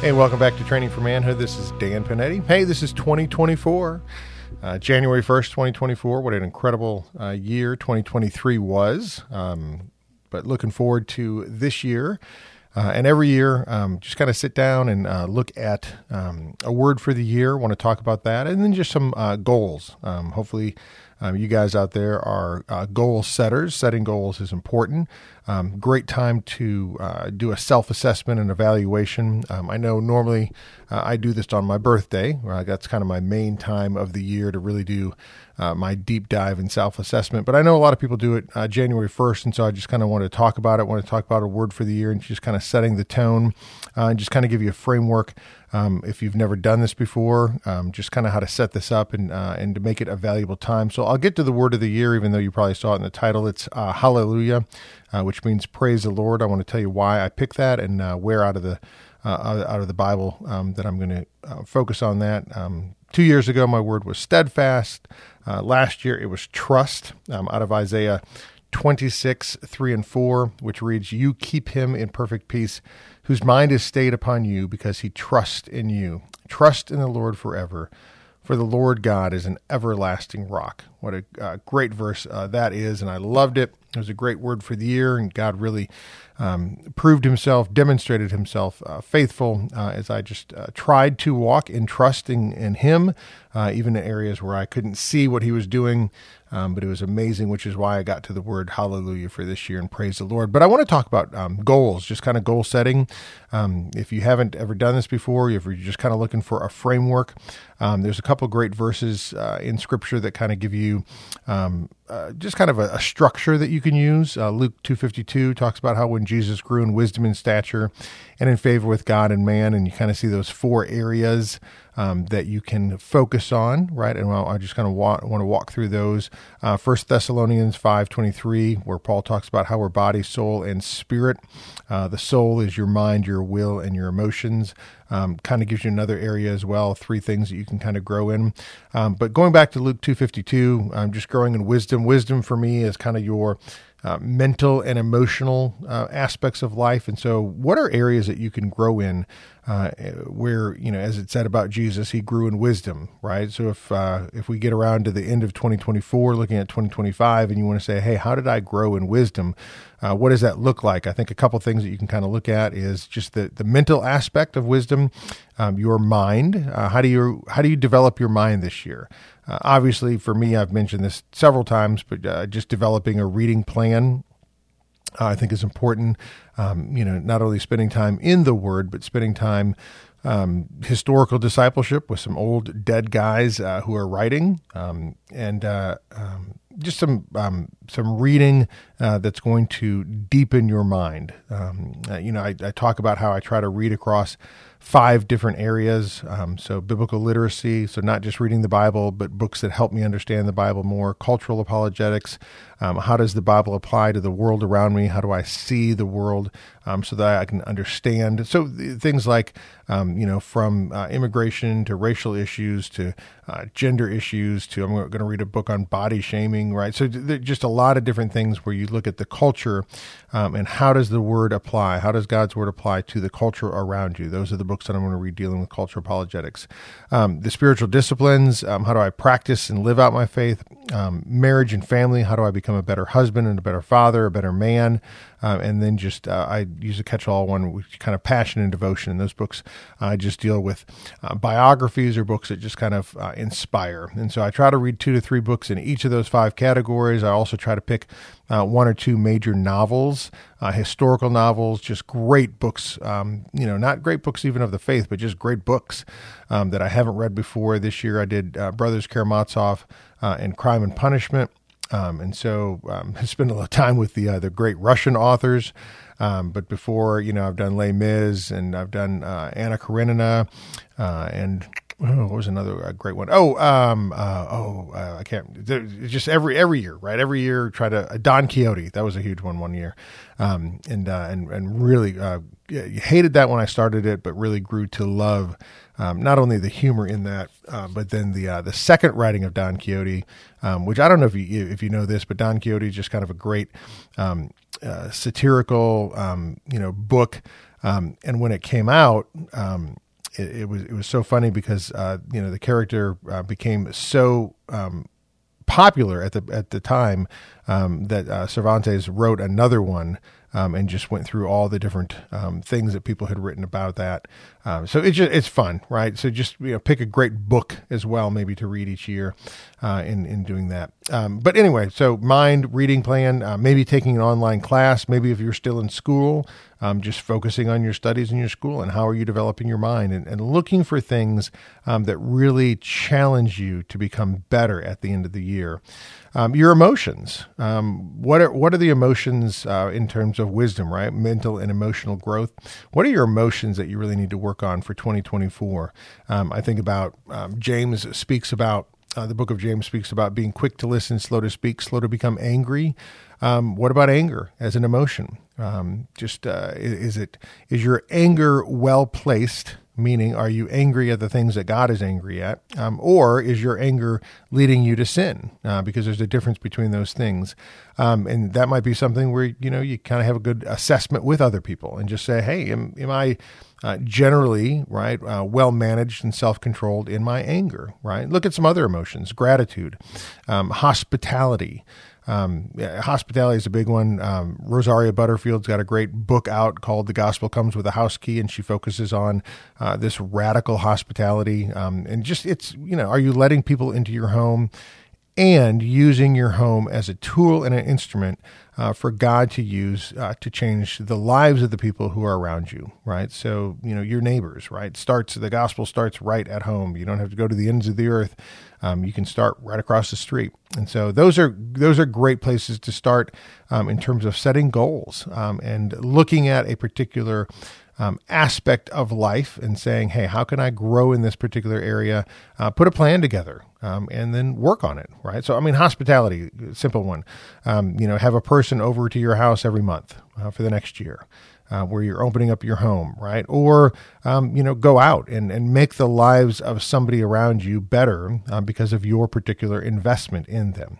Hey, welcome back to Training for Manhood. This is Dan Panetti. Hey, this is 2024, uh, January 1st, 2024. What an incredible uh, year 2023 was. Um, but looking forward to this year. Uh, and every year, um, just kind of sit down and uh, look at um, a word for the year. Want to talk about that, and then just some uh, goals. Um, hopefully, um, you guys out there are uh, goal setters. Setting goals is important. Um, great time to uh, do a self assessment and evaluation. Um, I know normally uh, I do this on my birthday. that's kind of my main time of the year to really do uh, my deep dive in self assessment. But I know a lot of people do it uh, January 1st. And so I just kind of want to talk about it, want to talk about a word for the year and just kind of setting the tone uh, and just kind of give you a framework. Um, if you've never done this before, um, just kind of how to set this up and uh, and to make it a valuable time. So I'll get to the word of the year, even though you probably saw it in the title. It's Hallelujah, uh, which means praise the Lord. I want to tell you why I picked that and where out of the uh, out of the Bible um, that I'm going to uh, focus on that. Um, two years ago, my word was steadfast. Uh, last year, it was trust um, out of Isaiah 26, 3 and 4, which reads, You keep him in perfect peace, whose mind is stayed upon you because he trusts in you. Trust in the Lord forever. For the Lord God is an everlasting rock. What a uh, great verse uh, that is, and I loved it. It was a great word for the year, and God really um, proved himself, demonstrated himself uh, faithful uh, as I just uh, tried to walk in trusting in Him, uh, even in areas where I couldn't see what He was doing. Um, but it was amazing, which is why I got to the word hallelujah for this year and praise the Lord. But I want to talk about um, goals, just kind of goal setting. Um, if you haven't ever done this before, if you're just kind of looking for a framework, um, there's a couple great verses uh, in Scripture that kind of give you um, uh, just kind of a, a, structure that you can use. Uh, Luke 252 talks about how when Jesus grew in wisdom and stature and in favor with God and man, and you kind of see those four areas um, that you can focus on, right? And I just kind of want, want to walk through those. Uh, First Thessalonians five twenty three, where Paul talks about how we're body, soul, and spirit. Uh, the soul is your mind, your will, and your emotions. Um, kind of gives you another area as well. Three things that you can kind of grow in. Um, but going back to Luke two fifty two, I'm just growing in wisdom. Wisdom for me is kind of your uh, mental and emotional uh, aspects of life. And so, what are areas that you can grow in uh, where, you know, as it said about Jesus, he grew in wisdom, right? So, if, uh, if we get around to the end of 2024, looking at 2025, and you want to say, hey, how did I grow in wisdom? Uh, what does that look like? I think a couple things that you can kind of look at is just the, the mental aspect of wisdom, um, your mind. Uh, how do you how do you develop your mind this year? Uh, obviously, for me, I've mentioned this several times, but uh, just developing a reading plan uh, I think is important. Um, you know, not only spending time in the Word, but spending time um, historical discipleship with some old dead guys uh, who are writing, um, and uh, um, just some um, some reading uh, that's going to deepen your mind. Um, uh, you know, I, I, talk about how I try to read across five different areas. Um, so, biblical literacy, so not just reading the Bible, but books that help me understand the Bible more, cultural apologetics. Um, how does the Bible apply to the world around me? How do I see the world um, so that I can understand? So, things like, um, you know, from uh, immigration to racial issues to uh, gender issues to, I'm going to read a book on body shaming, right? So, just a lot of different things where you look at the culture um, and how does the word apply? How does God's word apply to the culture around you? Those are the books that I'm going to read dealing with cultural apologetics. Um, the spiritual disciplines, um, how do I practice and live out my faith? Um, marriage and family, how do I become a better husband and a better father, a better man? Uh, and then just uh, I use a catch-all one, which kind of passion and devotion. And those books I just deal with uh, biographies or books that just kind of uh, inspire. And so I try to read two to three books in each of those five categories. I also try to pick uh, one or two major novels, uh, historical novels, just great books. Um, you know, not great books even of the faith, but just great books um, that I haven't read before. This year I did Brothers Karamazov and Crime and Punishment. Um, and so um, I spent a lot of time with the uh, the great Russian authors. Um, but before, you know, I've done Les Mis and I've done uh, Anna Karenina uh, and oh, what was another great one? Oh, um, uh, oh, uh, I can't. Just every every year, right? Every year, try to uh, Don Quixote. That was a huge one one year, um, and uh, and and really uh, hated that when I started it, but really grew to love um, not only the humor in that, uh, but then the the second writing of Don Quixote, um, which I don't know if you if you know this, but Don Quixote is just kind of a great um, satirical um, you know book. And when it came out, it, it, was it was so funny because uh, you know the character uh, became so popular at the at the time that uh, Cervantes wrote another one um, and just went through all the different um, things that people had written about that. Um, so it's just, it's fun, right? So just you know, pick a great book as well, maybe to read each year uh, in in doing that. Um, but anyway, so mind reading plan, uh, maybe taking an online class, maybe if you're still in school, um, just focusing on your studies in your school and how are you developing your mind and, and looking for things um, that really challenge you to become better at the end of the year. Um, your emotions. Um, what are what are the emotions uh, in terms of wisdom, right? Mental and emotional growth. What are your emotions that you really need to work on for 2024? Um, I think about um, James speaks about uh, the book of James speaks about being quick to listen, slow to speak, slow to become angry. Um, what about anger as an emotion? Um, just uh, is it is your anger well placed? Meaning, are you angry at the things that God is angry at, um, or is your anger leading you to sin? Uh, because there's a difference between those things, um, and that might be something where you know you kind of have a good assessment with other people and just say, "Hey, am, am I?" Uh, generally, right, uh, well managed and self controlled in my anger, right? Look at some other emotions gratitude, um, hospitality, um, yeah, hospitality is a big one. Um, Rosaria Butterfield's got a great book out called "The Gospel Comes with a House Key," and she focuses on uh, this radical hospitality. Um, and just it's you know, are you letting people into your home and using your home as a tool and an instrument uh, for God to use uh, to change the lives of the people who are around you, right? So, you know, your neighbors, right? Starts the gospel starts right at home. You don't have to go to the ends of the earth. Um, you can start right across the street, and so those are those are great places to start um, in terms of setting goals um, and looking at a particular um, aspect of life and saying, hey, how can I grow in this particular area? Uh, put a plan together um, and then work on it, right? So, I mean, hospitality, simple one. Um, you know, have a person over to your house every month uh, for the next year. Uh, where you're opening up your home, right? Or, um, you know, go out and, and make the lives of somebody around you better uh, because of your particular investment in them.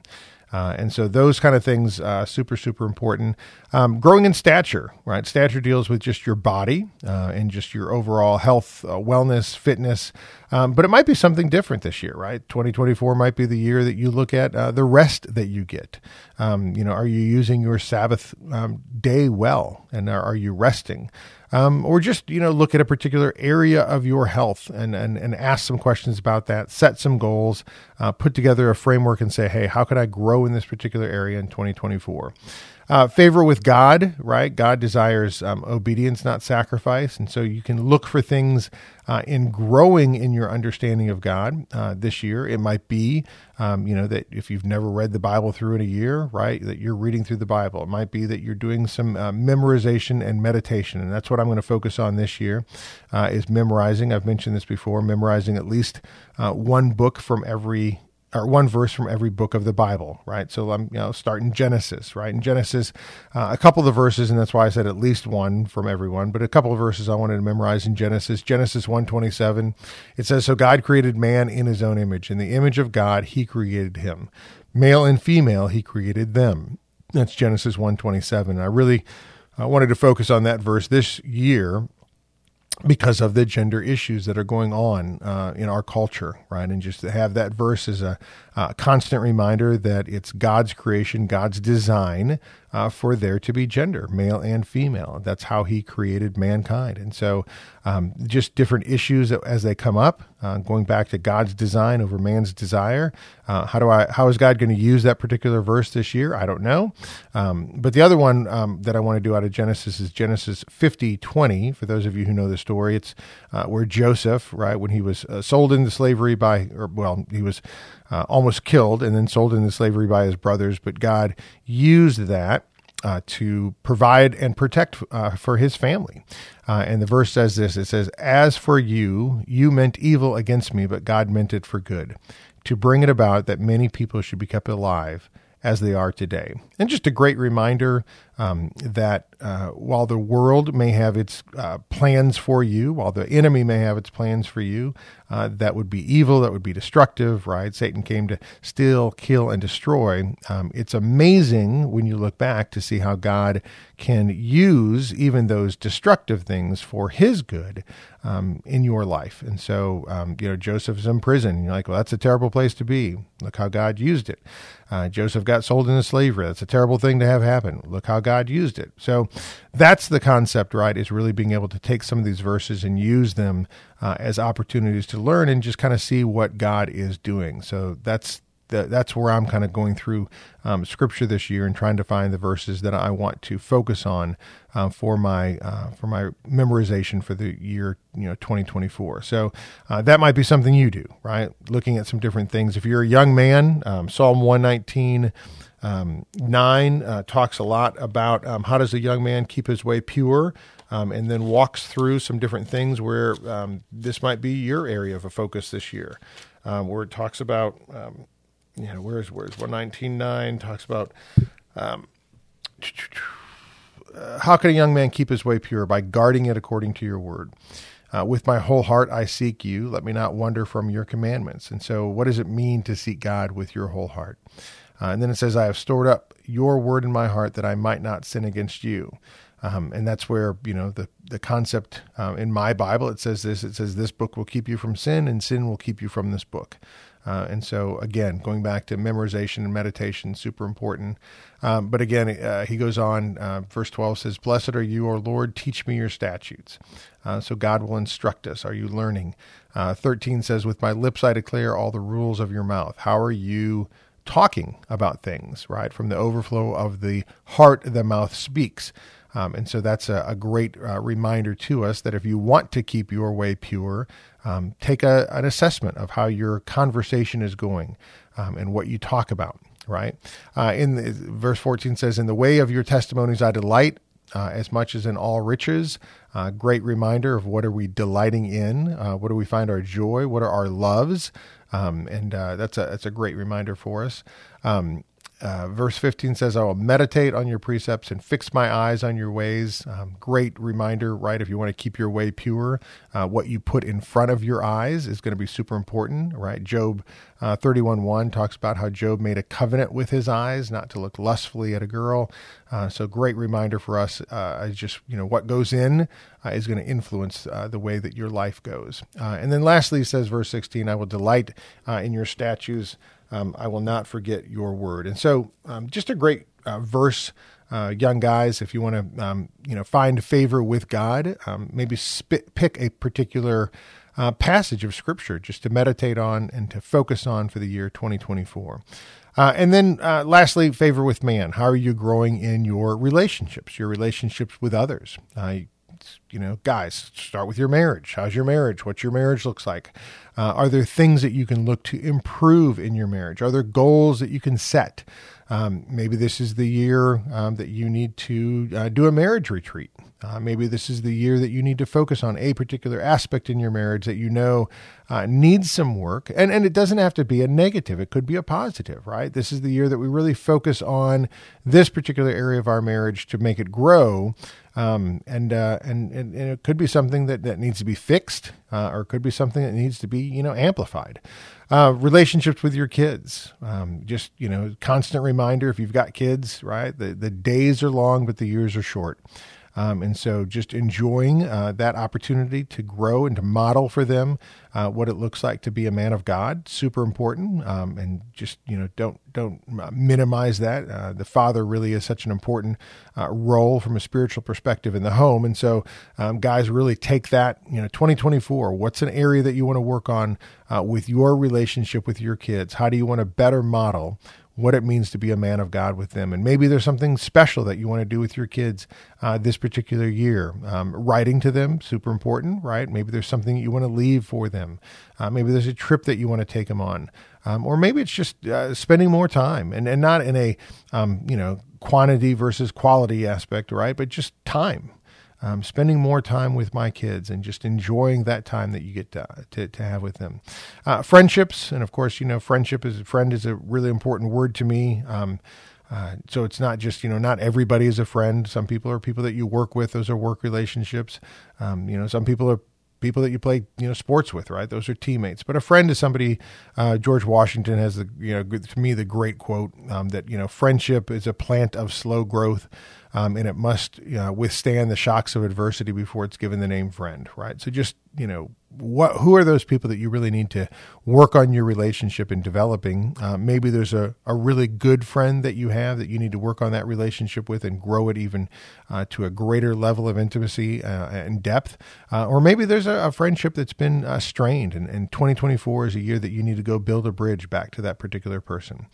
Uh, and so those kind of things, uh, super, super important. Um, growing in stature, right? Stature deals with just your body uh, and just your overall health, uh, wellness, fitness. Um, but it might be something different this year, right? 2024 might be the year that you look at uh, the rest that you get. Um, you know, are you using your Sabbath um, day well? And are, are you resting? um, or just you know look at a particular area of your health and and, and ask some questions about that set some goals uh, put together a framework and say hey how can i grow in this particular area in 2024 uh, favor with God, right? God desires um, obedience, not sacrifice. And so you can look for things uh, in growing in your understanding of God uh, this year. It might be, um, you know, that if you've never read the Bible through in a year, right, that you're reading through the Bible. It might be that you're doing some uh, memorization and meditation. And that's what I'm going to focus on this year uh, is memorizing. I've mentioned this before, memorizing at least uh, one book from every or one verse from every book of the Bible, right? So I'm, you know, starting Genesis, right? In Genesis, uh, a couple of the verses, and that's why I said at least one from everyone, but a couple of verses I wanted to memorize in Genesis. Genesis 127, it says, So God created man in his own image. In the image of God, he created him. Male and female, he created them. That's Genesis 127. I really I wanted to focus on that verse this year because of the gender issues that are going on uh, in our culture, right? And just to have that verse as a, uh, constant reminder that it's God's creation, God's design uh, for there to be gender, male and female. That's how He created mankind. And so, um, just different issues as they come up, uh, going back to God's design over man's desire. Uh, how do I? How is God going to use that particular verse this year? I don't know. Um, but the other one um, that I want to do out of Genesis is Genesis fifty twenty. For those of you who know the story, it's uh, where Joseph, right, when he was uh, sold into slavery by, or well, he was uh, almost killed and then sold into slavery by his brothers, but God used that uh, to provide and protect uh, for his family. Uh, and the verse says this it says, As for you, you meant evil against me, but God meant it for good, to bring it about that many people should be kept alive as they are today. And just a great reminder um, that uh, while the world may have its uh, plans for you, while the enemy may have its plans for you, uh, that would be evil, that would be destructive, right? Satan came to steal, kill, and destroy. Um, it's amazing when you look back to see how God can use even those destructive things for his good um, in your life. And so, um, you know, Joseph's in prison. You're like, well, that's a terrible place to be. Look how God used it. Uh, Joseph got sold into slavery. That's a terrible thing to have happen. Look how used it. So that's the concept, right? Is really being able to take some of these verses and use them uh, as opportunities to learn and just kind of see what God is doing. So that's that's where I'm kind of going through um, scripture this year and trying to find the verses that I want to focus on uh, for my uh, for my memorization for the year you know 2024. So uh, that might be something you do, right? Looking at some different things. If you're a young man, um, Psalm 119. Um, nine uh, talks a lot about um, how does a young man keep his way pure, um, and then walks through some different things where um, this might be your area of a focus this year, um, where it talks about um, you know, where's where's one nineteen nine talks about uh, how can a young man keep his way pure by guarding it according to your word. Uh, with my whole heart I seek you. Let me not wander from your commandments. And so, what does it mean to seek God with your whole heart? Uh, and then it says, I have stored up your word in my heart that I might not sin against you. Um, and that's where, you know, the, the concept uh, in my Bible, it says this it says, This book will keep you from sin, and sin will keep you from this book. Uh, and so, again, going back to memorization and meditation, super important. Um, but again, uh, he goes on, uh, verse 12 says, Blessed are you, O Lord, teach me your statutes. Uh, so God will instruct us. Are you learning? Uh, 13 says, With my lips I declare all the rules of your mouth. How are you talking about things, right? From the overflow of the heart, the mouth speaks. Um, and so that's a, a great uh, reminder to us that if you want to keep your way pure, um, take a, an assessment of how your conversation is going um, and what you talk about. Right. Uh, in the, verse 14 says, "In the way of your testimonies I delight, uh, as much as in all riches. Uh, great reminder of what are we delighting in? Uh, what do we find our joy? What are our loves? Um, and uh, that's a that's a great reminder for us. Um, uh, verse 15 says, I will meditate on your precepts and fix my eyes on your ways. Um, great reminder, right? If you want to keep your way pure, uh, what you put in front of your eyes is going to be super important, right? Job uh, 31 1 talks about how Job made a covenant with his eyes not to look lustfully at a girl. Uh, so, great reminder for us. Uh, just, you know, what goes in is going to influence the way that your life goes. and then lastly, says verse 16, I will delight in your statutes um, I will not forget your word. And so, um, just a great uh, verse, uh, young guys. If you want to, um, you know, find favor with God, um, maybe spit, pick a particular uh, passage of Scripture just to meditate on and to focus on for the year 2024. Uh, and then, uh, lastly, favor with man. How are you growing in your relationships, your relationships with others? Uh, you know, guys, start with your marriage. How's your marriage? What your marriage looks like? Uh, are there things that you can look to improve in your marriage? Are there goals that you can set? Um, maybe this is the year um, that you need to uh, do a marriage retreat. Uh, maybe this is the year that you need to focus on a particular aspect in your marriage that you know uh, needs some work. And, and it doesn't have to be a negative, it could be a positive, right? This is the year that we really focus on this particular area of our marriage to make it grow. Um, and, uh, and, and, and it could be something that, that needs to be fixed, uh, or it could be something that needs to be, you know, amplified. Uh, relationships with your kids, um, just you know, constant reminder if you've got kids, right? The the days are long, but the years are short. Um, and so just enjoying uh, that opportunity to grow and to model for them uh, what it looks like to be a man of God, super important. Um, and just, you know, don't, don't minimize that. Uh, the father really is such an important uh, role from a spiritual perspective in the home. And so um, guys really take that, you know, 2024, what's an area that you want to work on uh, with your relationship with your kids? How do you want to better model what it means to be a man of God with them. And maybe there's something special that you want to do with your kids uh, this particular year. Um, writing to them, super important, right? Maybe there's something you want to leave for them. Uh, maybe there's a trip that you want to take them on. Um, or maybe it's just uh, spending more time and, and not in a, um, you know, quantity versus quality aspect, right? But just time um, spending more time with my kids and just enjoying that time that you get to, to, to have with them. Uh, friendships, and of course, you know, friendship is a friend is a really important word to me. Um, uh, so it's not just you know not everybody is a friend. Some people are people that you work with; those are work relationships. Um, you know, some people are people that you play you know sports with right those are teammates but a friend is somebody uh, george washington has the you know to me the great quote um, that you know friendship is a plant of slow growth um, and it must you know, withstand the shocks of adversity before it's given the name friend, right? So just you know what who are those people that you really need to work on your relationship and developing? Uh, maybe there's a, a really good friend that you have that you need to work on that relationship with and grow it even uh, to a greater level of intimacy uh, and depth. Uh, or maybe there's a, a friendship that's been uh, strained and, and 2024 is a year that you need to go build a bridge back to that particular person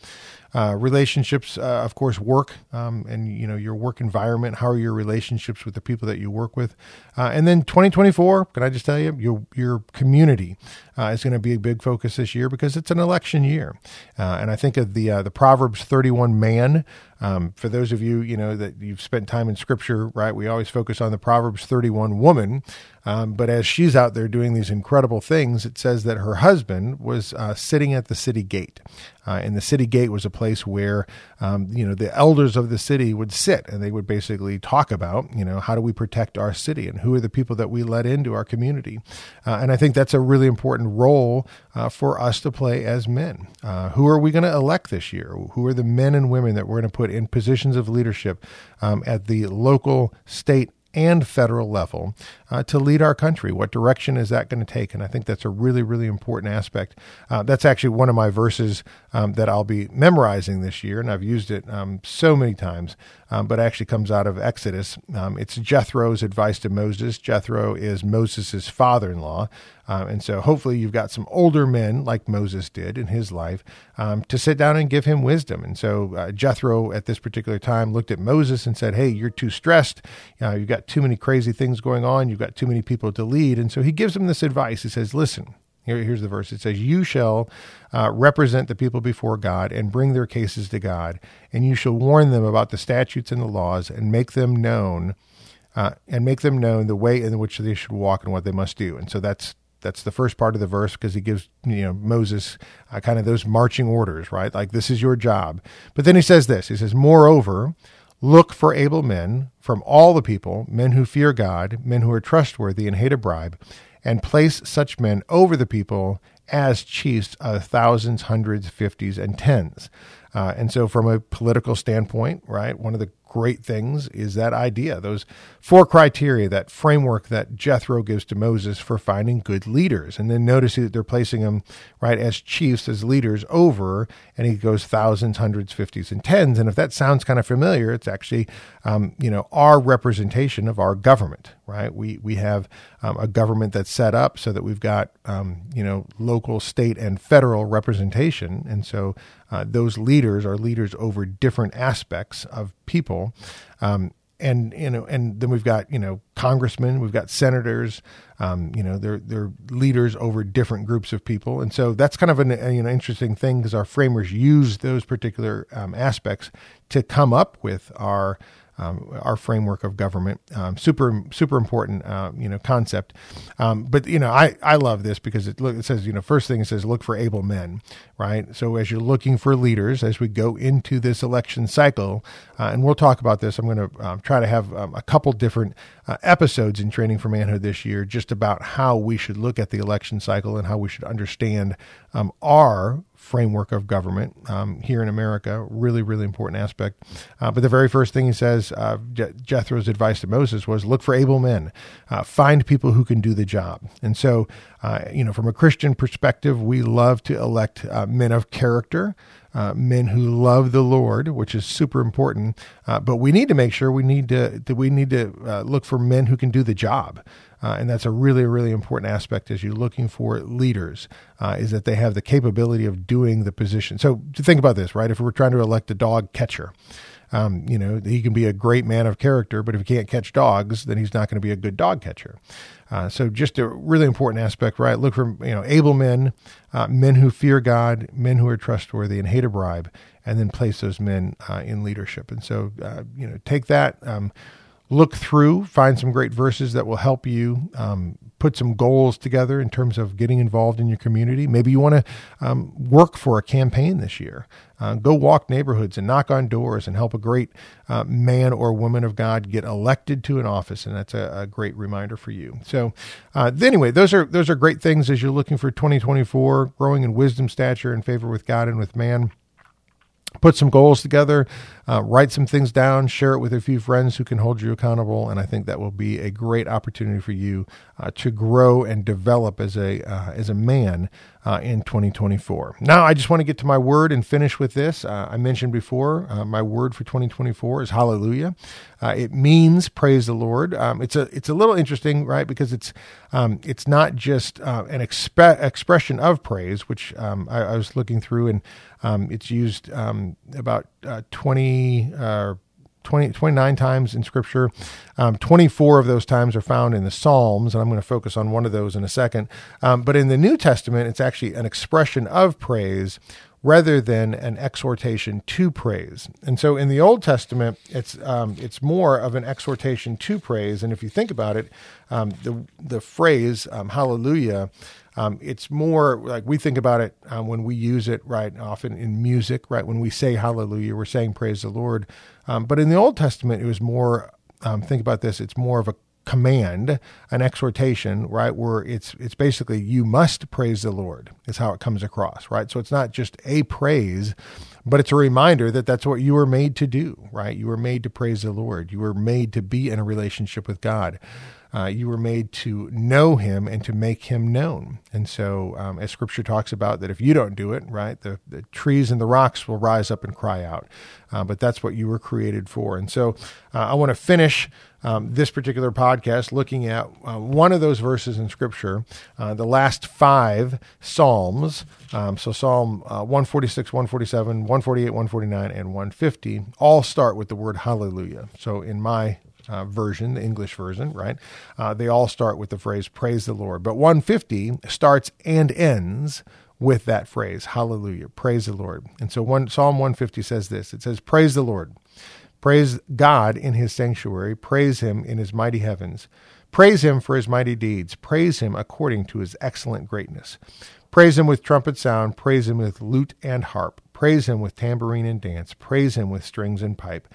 uh, relationships of course work um, and you know your work environment how are your relationships with the people that you work with and then 2024 can i just tell you your your community uh, is going to be a big focus this year because it's an election year. Uh, and I think of the uh, the Proverbs 31 man. Um, for those of you, you know, that you've spent time in Scripture, right? We always focus on the Proverbs 31 woman, um, but as she's out there doing these incredible things, it says that her husband was uh, sitting at the city gate, uh, and the city gate was a place where, um, you know, the elders of the city would sit, and they would basically talk about, you know, how do we protect our city, and who are the people that we let into our community, uh, and I think that's a really important role uh, for us to play as men. Uh, who are we going to elect this year? Who are the men and women that we're going to put in positions of leadership um, at the local, state, and federal level uh, to lead our country. What direction is that going to take? And I think that's a really, really important aspect. Uh, that's actually one of my verses um, that I'll be memorizing this year, and I've used it um, so many times, um, but actually comes out of Exodus. Um, it's Jethro's advice to Moses. Jethro is Moses' father in law. Uh, and so hopefully you've got some older men like Moses did in his life um, to sit down and give him wisdom. And so uh, Jethro at this particular time looked at Moses and said, Hey, you're too stressed. Uh, you've got too many crazy things going on. You've got too many people to lead. And so he gives him this advice. He says, Listen, here, here's the verse. It says, You shall uh, represent the people before God and bring their cases to God, and you shall warn them about the statutes and the laws and make them known. Uh, and make them known the way in which they should walk and what they must do. And so that's that's the first part of the verse because he gives you know Moses uh, kind of those marching orders, right? Like this is your job. But then he says this. He says, "Moreover, look for able men from all the people, men who fear God, men who are trustworthy and hate a bribe, and place such men over the people as chiefs of thousands, hundreds, fifties, and tens." Uh, and so, from a political standpoint, right, one of the great things is that idea, those four criteria, that framework that Jethro gives to Moses for finding good leaders. And then notice that they're placing them, right, as chiefs, as leaders over, and he goes thousands, hundreds, fifties, and tens. And if that sounds kind of familiar, it's actually, um, you know, our representation of our government, right? We, we have um, a government that's set up so that we've got, um, you know, local, state, and federal representation. And so uh, those leaders are leaders over different aspects of people. Um, and you know, and then we've got you know congressmen, we've got senators, um, you know, they're they're leaders over different groups of people, and so that's kind of an you know interesting thing because our framers use those particular um, aspects to come up with our um, our framework of government. Um, super, super important, uh, you know, concept. Um, but you know, I, I love this because it, look, it says, you know, first thing it says, look for able men, right? So as you're looking for leaders, as we go into this election cycle, uh, and we'll talk about this, I'm going to um, try to have um, a couple different uh, episodes in Training for Manhood this year, just about how we should look at the election cycle and how we should understand our framework of government um, here in America. Really, really important aspect. Uh, but the very first thing he says, uh, Je- Jethro's advice to Moses was look for able men, uh, find people who can do the job. And so, uh, you know, from a Christian perspective, we love to elect uh, men of character. Uh, men who love the Lord, which is super important. Uh, but we need to make sure we need to, that we need to uh, look for men who can do the job. Uh, and that's a really, really important aspect as you're looking for leaders, uh, is that they have the capability of doing the position. So to think about this, right? If we're trying to elect a dog catcher, um, you know, he can be a great man of character, but if he can't catch dogs, then he's not going to be a good dog catcher. Uh, so just a really important aspect, right? Look for you know able men, uh, men who fear God, men who are trustworthy and hate a bribe, and then place those men uh, in leadership. And so uh, you know take that. Um, look through, find some great verses that will help you um, put some goals together in terms of getting involved in your community. Maybe you want to um, work for a campaign this year. Uh, go walk neighborhoods and knock on doors and help a great uh, man or woman of God get elected to an office, and that's a, a great reminder for you. So, uh, anyway, those are those are great things as you're looking for 2024, growing in wisdom, stature, and favor with God and with man put some goals together, uh, write some things down, share it with a few friends who can hold you accountable, and I think that will be a great opportunity for you uh, to grow and develop as a uh, as a man uh, in 2024. Now, I just want to get to my word and finish with this. Uh, I mentioned before uh, my word for 2024 is Hallelujah. it means praise the Lord. Um, it's a it's a little interesting, right? Because it's um, it's not just an expe- expression of praise, which um, I, I, was looking through, and um, it's used um, about 20. Uh, 20, 29 times in Scripture. Um, 24 of those times are found in the Psalms, and I'm going to focus on one of those in a second. Um, but in the New Testament, it's actually an expression of praise rather than an exhortation to praise. And so in the Old Testament, it's um, it's more of an exhortation to praise. And if you think about it, um, the the phrase um, Hallelujah um, it's more like we think about it um, when we use it, right? Often in music, right? When we say hallelujah, we're saying praise the Lord. Um, but in the Old Testament, it was more, um, think about this, it's more of a command, an exhortation, right? Where it's it's basically you must praise the Lord is how it comes across, right? So it's not just a praise, but it's a reminder that that's what you were made to do, right? You were made to praise the Lord. You were made to be in a relationship with God. Uh, you were made to know him and to make him known. And so, um, as scripture talks about, that if you don't do it, right, the, the trees and the rocks will rise up and cry out. Uh, but that's what you were created for. And so, uh, I want to finish um, this particular podcast looking at uh, one of those verses in scripture, uh, the last five Psalms. Um, so, Psalm uh, 146, 147, 148, 149, and 150 all start with the word hallelujah. So, in my uh, version, the English version, right? Uh, they all start with the phrase "Praise the Lord," but 150 starts and ends with that phrase "Hallelujah, praise the Lord." And so, one Psalm 150 says this: It says, "Praise the Lord, praise God in His sanctuary, praise Him in His mighty heavens." Praise him for his mighty deeds. Praise him according to his excellent greatness. Praise him with trumpet sound. Praise him with lute and harp. Praise him with tambourine and dance. Praise him with strings and pipe.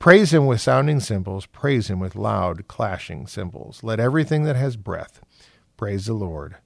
Praise him with sounding cymbals, praise him with loud clashing cymbals. Let everything that has breath praise the Lord.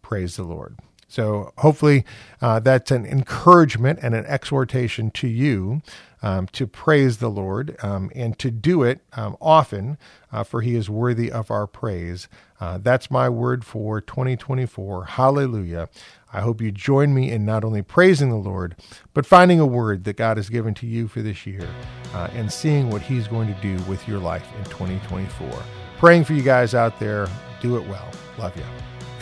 Praise the Lord. So hopefully uh, that's an encouragement and an exhortation to you um, to praise the Lord um, and to do it um, often, uh, for he is worthy of our praise. Uh, that's my word for 2024. Hallelujah. I hope you join me in not only praising the Lord, but finding a word that God has given to you for this year uh, and seeing what He's going to do with your life in 2024. Praying for you guys out there. Do it well. Love you.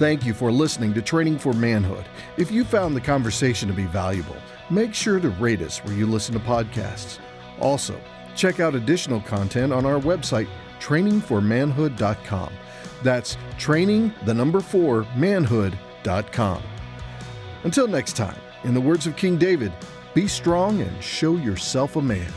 Thank you for listening to Training for Manhood. If you found the conversation to be valuable, make sure to rate us where you listen to podcasts. Also, check out additional content on our website, trainingformanhood.com. That's training, the number four, manhood.com. Until next time, in the words of King David, be strong and show yourself a man.